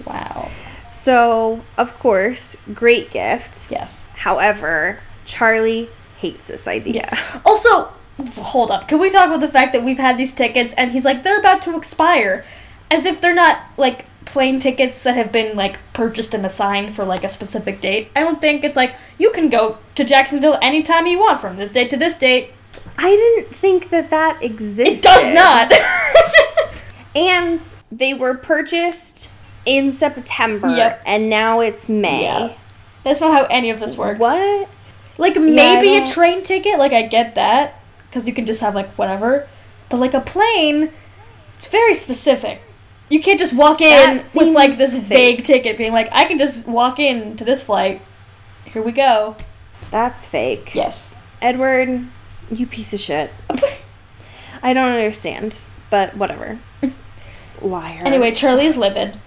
Wow. So, of course, great gift. Yes. However, Charlie hates this idea. Yeah. Also, hold up. Can we talk about the fact that we've had these tickets and he's like, they're about to expire? As if they're not, like, plane tickets that have been, like, purchased and assigned for, like, a specific date. I don't think it's like, you can go to Jacksonville anytime you want from this date to this date. I didn't think that that existed. It does not. And they were purchased in September, Yep. and now it's May. Yeah. That's not how any of this works. What? Like, maybe a train ticket, like, I get that. Because you can just have, like, whatever. But, like, a plane, it's very specific. You can't just walk in That with, like, this seems vague fake. ticket being like, I can just walk in to this flight. Here we go. That's fake. Yes. Edward, you piece of shit. I don't understand, but whatever. Liar. Anyway, Charlie is livid.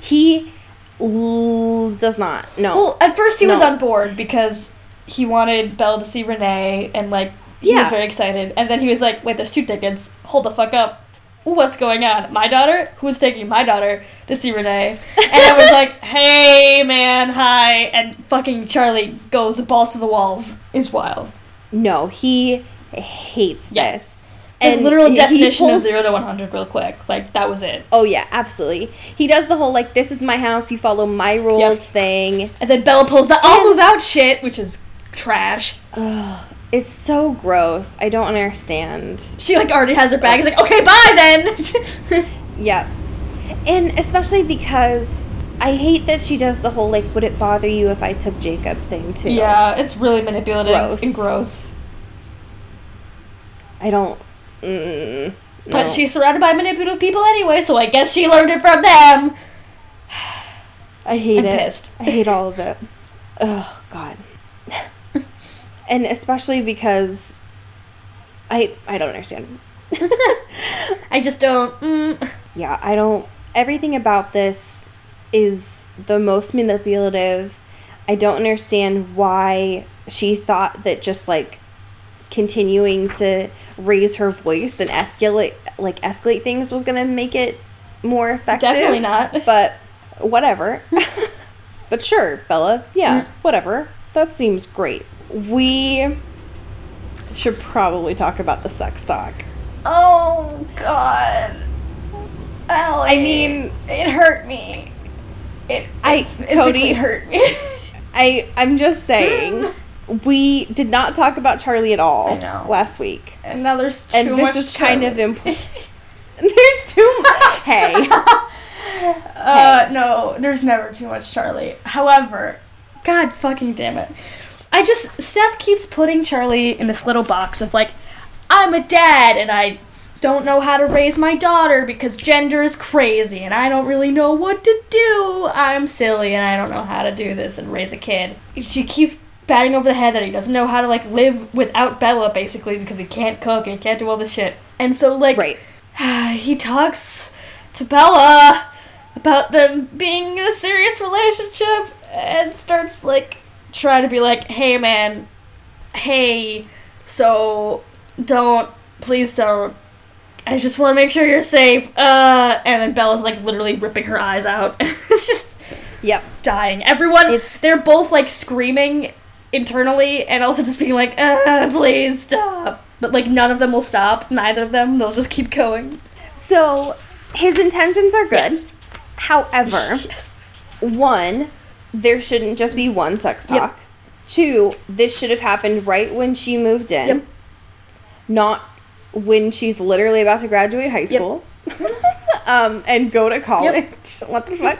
he l- does not. No. Well, at first he was on board because he wanted Belle to see Renee and, like, he was very excited. And then he was like, wait, there's two tickets. Hold the fuck up. What's going on? My daughter? Who's taking my daughter to see Renee? And I was like, hey, man, hi. And fucking Charlie goes balls to the walls. It's wild. No, he hates Yeah. this. And literal definition pulls- of 0 to 100 real quick. Like, that was it. Oh yeah, absolutely. He does the whole like this is my house, you follow my rules Yep. thing. And then Bella pulls the I'll move out shit, which is trash. Ugh, it's so gross. I don't understand. She, like, already has her bag. It's like, okay, bye then. Yep. And especially because I hate that she does the whole like would it bother you if I took Jacob thing too. yeah, it's really manipulative Gross. and gross. I don't mm, But no. she's surrounded by manipulative people anyway, so I guess she learned it from them. I hate I'm it. pissed. I hate all of it. Oh god. And especially because I I don't understand. I just don't. Mm. yeah, I don't. Everything about this is the most manipulative. I don't understand why she thought that just like continuing to raise her voice and escalate like escalate things was going to make it more effective. Definitely not. But whatever. but sure, Bella. Yeah, Mm. whatever. That seems great. We should probably talk about the sex talk. Oh God, Allie. I mean, it hurt me. It, I- it Cody. hurt me. I I'm just saying we did not talk about Charlie at all last week. and now there's too And this is kind of Charlie. important. There's too much. hey. Uh, no, there's never too much Charlie. However, God fucking damn it. I just, Steph keeps putting Charlie in this little box of like, I'm a dad and I don't know how to raise my daughter because gender is crazy and I don't really know what to do. I'm silly and I don't know how to do this and raise a kid. She keeps batting over the head that he doesn't know how to like live without Bella basically because he can't cook and he can't do all this shit. And so like Right. he talks to Bella about them being in a serious relationship and starts like trying to be like, "Hey man, hey, so don't please don't. I just want to make sure you're safe." Uh and then Bella's like literally ripping her eyes out. it's just Yep. dying. Everyone It's- they're both like screaming internally and also just being like, "Uh, please stop." But like none of them will stop. Neither of them. They'll just keep going. So his intentions are good. Yes. However, Yes. one, there shouldn't just be one sex Yep. talk. Two, this should have happened right when she moved in. Yep. Not when she's literally about to graduate high school. um, and go to college. What the fuck?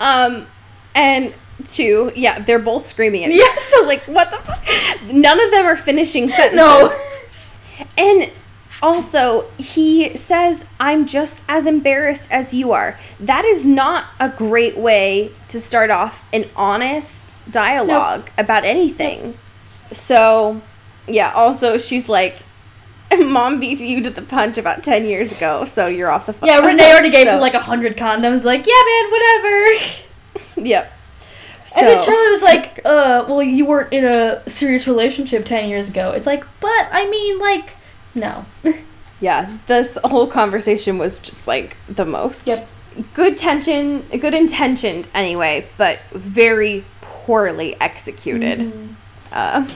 Um, and two, yeah, they're both screaming at Yeah. So like what the fuck? None of them are finishing sentences. No. And also, he says, I'm just as embarrassed as you are. That is not a great way to start off an honest dialogue about anything. So, yeah, also, she's like, Mom beat you to the punch about 10 years ago, so you're off the phone. Yeah, Renee already gave So- him like a hundred condoms. Like, yeah, man, whatever. Yep. and then Charlie was like, "Uh, well, you weren't in a serious relationship ten years ago." It's like, but I mean, like, no. Yeah, this whole conversation was just like the most. Yep. Good tension, good intentioned anyway, but very poorly executed. Mm-hmm. Uh,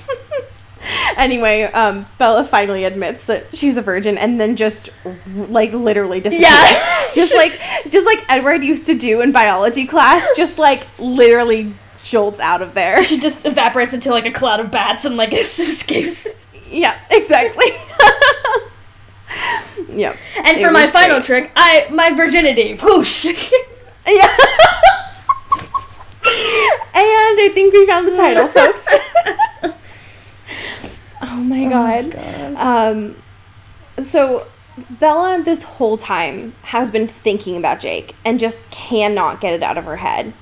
anyway, um, Bella finally admits that she's a virgin, and then just like literally disappears. Yeah. just like just like Edward used to do in biology class, just like literally jolts out of there. she just evaporates into like a cloud of bats and like escapes. Yeah, exactly. yep. And for my final great. trick, I my virginity. Whoosh. Yeah. and I think we found the title, folks. oh my god. Um so Bella this whole time has been thinking about Jake and just cannot get it out of her head.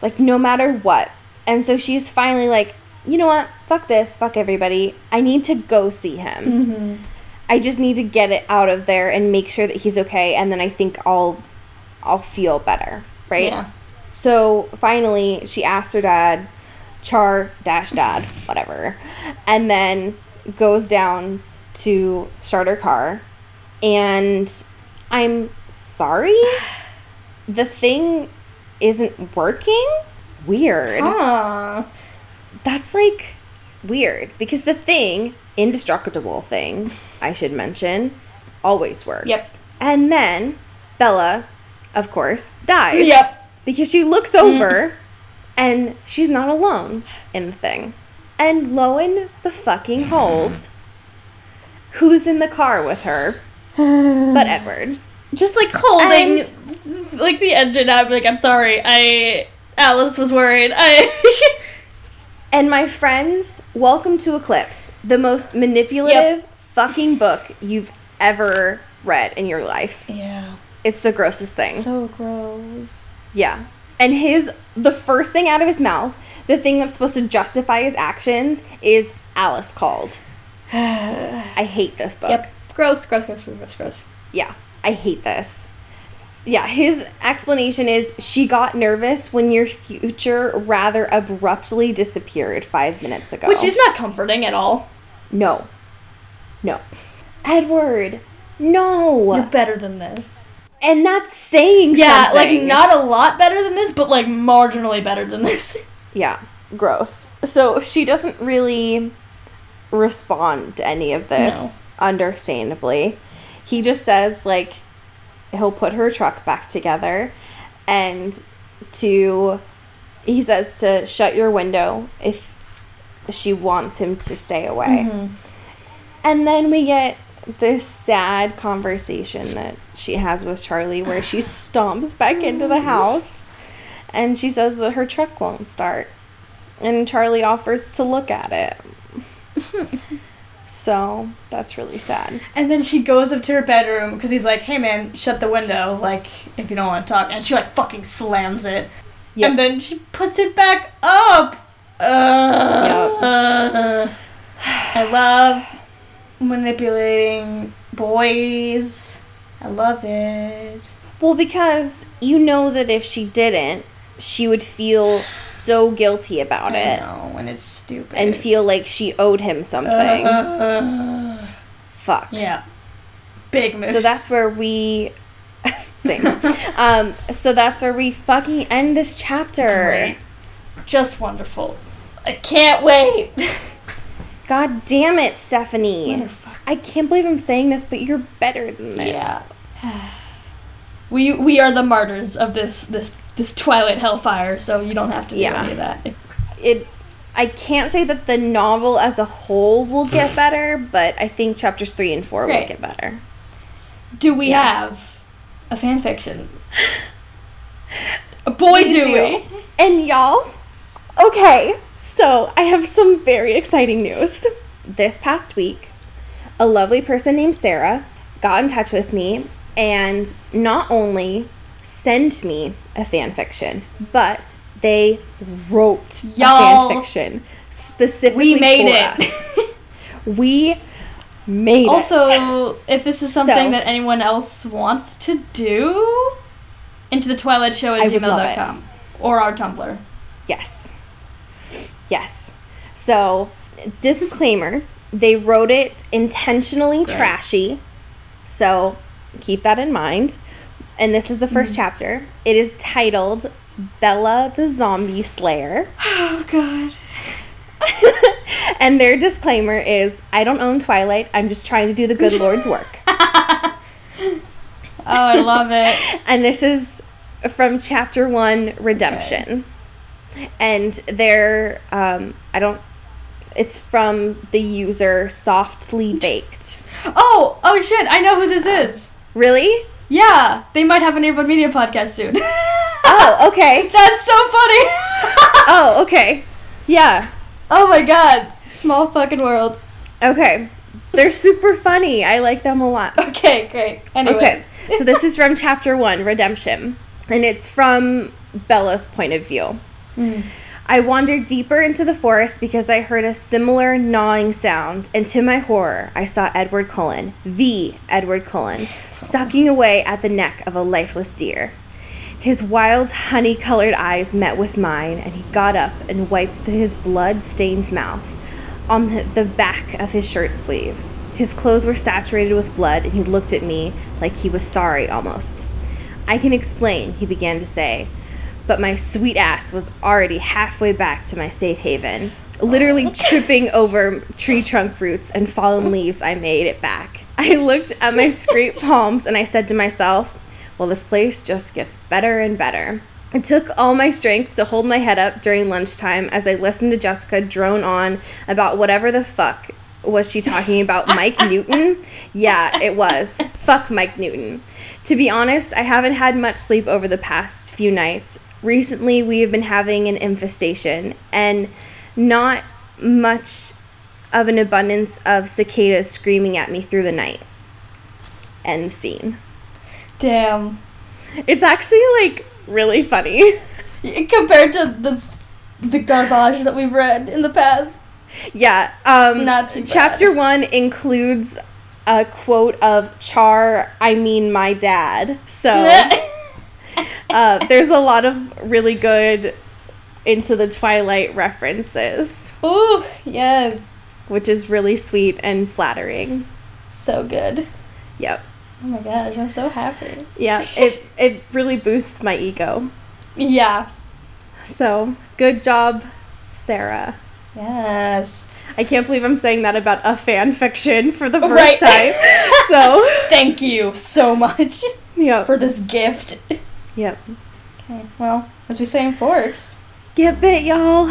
Like no matter what. And so she's finally like, "You know what? Fuck this. Fuck everybody. I need to go see him." Mm-hmm. I just need to get it out of there and make sure that he's okay and then I think I'll I'll feel better, right? Yeah. So finally, she asks her dad, Char dash dad, whatever, and then goes down to start her car. And I'm sorry. The thing isn't working? Weird. Huh. That's like weird because the thing, indestructible thing, I should mention, always works. Yes. And then Bella, of course, dies. Yep. Because she looks mm. over and she's not alone in the thing. And lo and the fucking holds who's in the car with her but Edward? Just like holding like the engine out, like I'm sorry, I Alice was worried. I And my friends, welcome to Eclipse, the most manipulative fucking book you've ever read in your life. Yeah. It's the grossest thing. So gross. Yeah. And his the first thing out of his mouth, the thing that's supposed to justify his actions is Alice called. I hate this book. Yep. Gross, gross, gross, gross, gross, gross. Yeah. I hate this. Yeah, his explanation is she got nervous when your future rather abruptly disappeared 5 minutes ago. Which is not comforting at all. no. No. Edward. No. You're better than this. and that's saying Yeah, like not a lot better than this, but like marginally better than this. Yeah, gross. So she doesn't really respond to any of this, understandably. He just says, like, he'll put her truck back together and to, he says to shut your window if she wants him to stay away. Mm-hmm. And then we get this sad conversation that she has with Charlie where she stomps back into the mm-hmm. house and she says that her truck won't start. And Charlie offers to look at it. so that's really sad. And then she goes up to her bedroom because he's like, "Hey man, shut the window, like if you don't want to talk." And she like fucking slams it. Yep. And then she puts it back up. Uh, I love manipulating boys. I love it. Well, because you know that if she didn't, she would feel so guilty about I it know, and it's stupid. and feel like she owed him something. Uh, Fuck. yeah. Big move. So that's where we same. um, so that's where we fucking end this chapter. Great. Just wonderful. I can't wait. God damn it, Stephenie. I can't believe I'm saying this, but you're better than this. Yeah. We we are the martyrs of this this this Twilight Hellfire, so you don't have to do Yeah. any of that. It I can't say that the novel as a whole will get better, but I think chapters 3 and 4 will get better. do we Yeah. have a fan fiction? A boy, do, do. we! And y'all, okay, so I have some very exciting news. This past week, a lovely person named Sarah got in touch with me and not only sent me a fan fiction, but they wrote Y'all, a fan fiction specifically We made for it. us. We made it. Also, if this is something So- that anyone else wants to do, into the Twilight Show at I would love gmail.com or our Tumblr. Yes. Yes. So, disclaimer they wrote it intentionally trashy. So, keep that in mind. And this is the 1st chapter. It is titled Bella the Zombie Slayer. Oh, God. and their disclaimer is I don't own Twilight. I'm just trying to do the good Lord's work. Oh, I love it. and this is from chapter one redemption and they're um i don't it's from the user softly baked Oh, oh shit, I know who this is. really Yeah, they might have an Earbud Media podcast soon. oh okay That's so funny. oh okay yeah oh my god. Small fucking world. okay they're super funny i like them a lot Okay, great. Anyway. okay so this is from chapter one redemption and it's from bella's point of view hmm. I wandered deeper into the forest because I heard a similar gnawing sound, and to my horror, I saw Edward Cullen, the Edward Cullen, sucking away at the neck of a lifeless deer. His wild, honey colored eyes met with mine, and he got up and wiped his blood stained mouth on the, back of his shirt sleeve. His clothes were saturated with blood, and he looked at me like he was sorry almost. I can explain, he began to say, but my sweet ass was already halfway back to my safe haven. Literally oh. tripping over tree trunk roots and fallen leaves, I made it back. I looked at my scraped palms and I said to myself, well, this place just gets better and better. It took all my strength to hold my head up during lunchtime as I listened to Jessica drone on about whatever the fuck was she talking about Mike Newton? Yeah, it was. Fuck Mike Newton. To be honest, I haven't had much sleep over the past few nights. Recently, we have been having an infestation and not much of an abundance of cicadas screaming at me through the night. End scene. Damn. It's actually like really funny. Compared to the the garbage that we've read in the past. Yeah. Um, Not chapter one includes a quote of Char, I mean my dad. So uh, there's a lot of really good into the Twilight references, Ooh, yes. which is really sweet and flattering. So good. Yep. Oh my gosh, I'm so happy. Yeah. It it really boosts my ego. Yeah. So good job, Sarah. Yes. I can't believe I'm saying that about a fan fiction for the first Right. time. So, Thank you so much yep. for this gift. Yep. Okay, well, as we say in Forks, Get bit, y'all.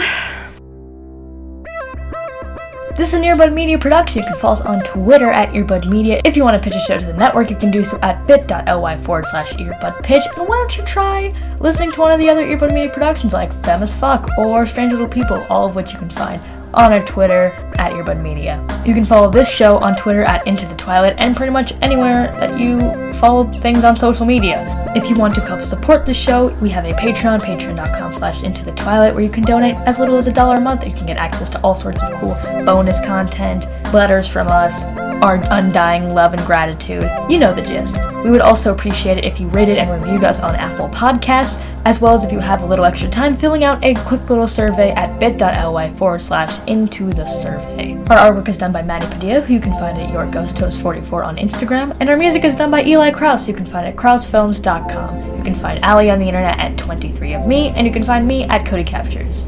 This is an Earbud Media production. You can follow us on Twitter at Earbud Media. If you want to pitch a show to the network, you can do so at bit.ly forward slash earbud pitch. And why don't you try listening to one of the other Earbud Media productions like Femme as Fuck or Strange Little People, all of which you can find on our Twitter at Earbud Media. You can follow this show on Twitter at Into the Twilight and pretty much anywhere that you follow things on social media. If you want to help support the show, we have a Patreon, patreon.com slash into the twilight, where you can donate as little as a dollar a month. You can get access to all sorts of cool bonus content, letters from us, our undying love and gratitude. You know the gist. We would also appreciate it if you rated and reviewed us on Apple Podcasts, as well as if you have a little extra time filling out a quick little survey at bit.ly forward slash into the survey. Our artwork is done by Maddie Padilla, who you can find at Your Ghost Host 44 on Instagram, and our music is done by Eli Krause, you can find at krausefilms.com. You can find Ali on the internet at 23 of me, and you can find me at Cody Captures.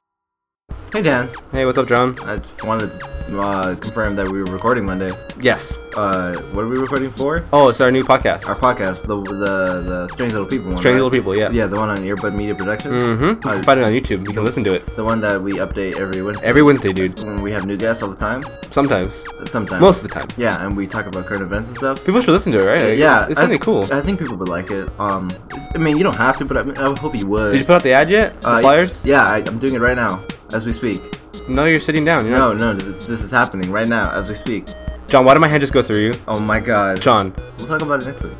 Hey Dan, Hey, what's up, John? I just wanted to uh, confirm that we were recording Monday. Yes. Uh, what are we recording for? Oh, it's our new podcast. Our podcast, the the the Strange Little People one. Strange right? Little People, yeah. Yeah, the one on Earbud Media Productions. Mm-hmm. Uh, find it on YouTube. You can listen to it the one that we update every Wednesday. every Wednesday, dude. when we have new guests all the time. Sometimes. Sometimes. Most of the time. Yeah, and we talk about current events and stuff. People should listen to it, right? Like, yeah, It's, it's something th- cool. I think people would like it. Um, I mean, you don't have to, but I, mean, I hope you would. Did you put out the ad yet? The Uh, flyers? Yeah, I, I'm doing it right now as we speak. No, you're sitting down. You're No, not. no, th- this is happening right now as we speak. John, why did my hand just go through you? Oh my god. John. We'll talk about it next week.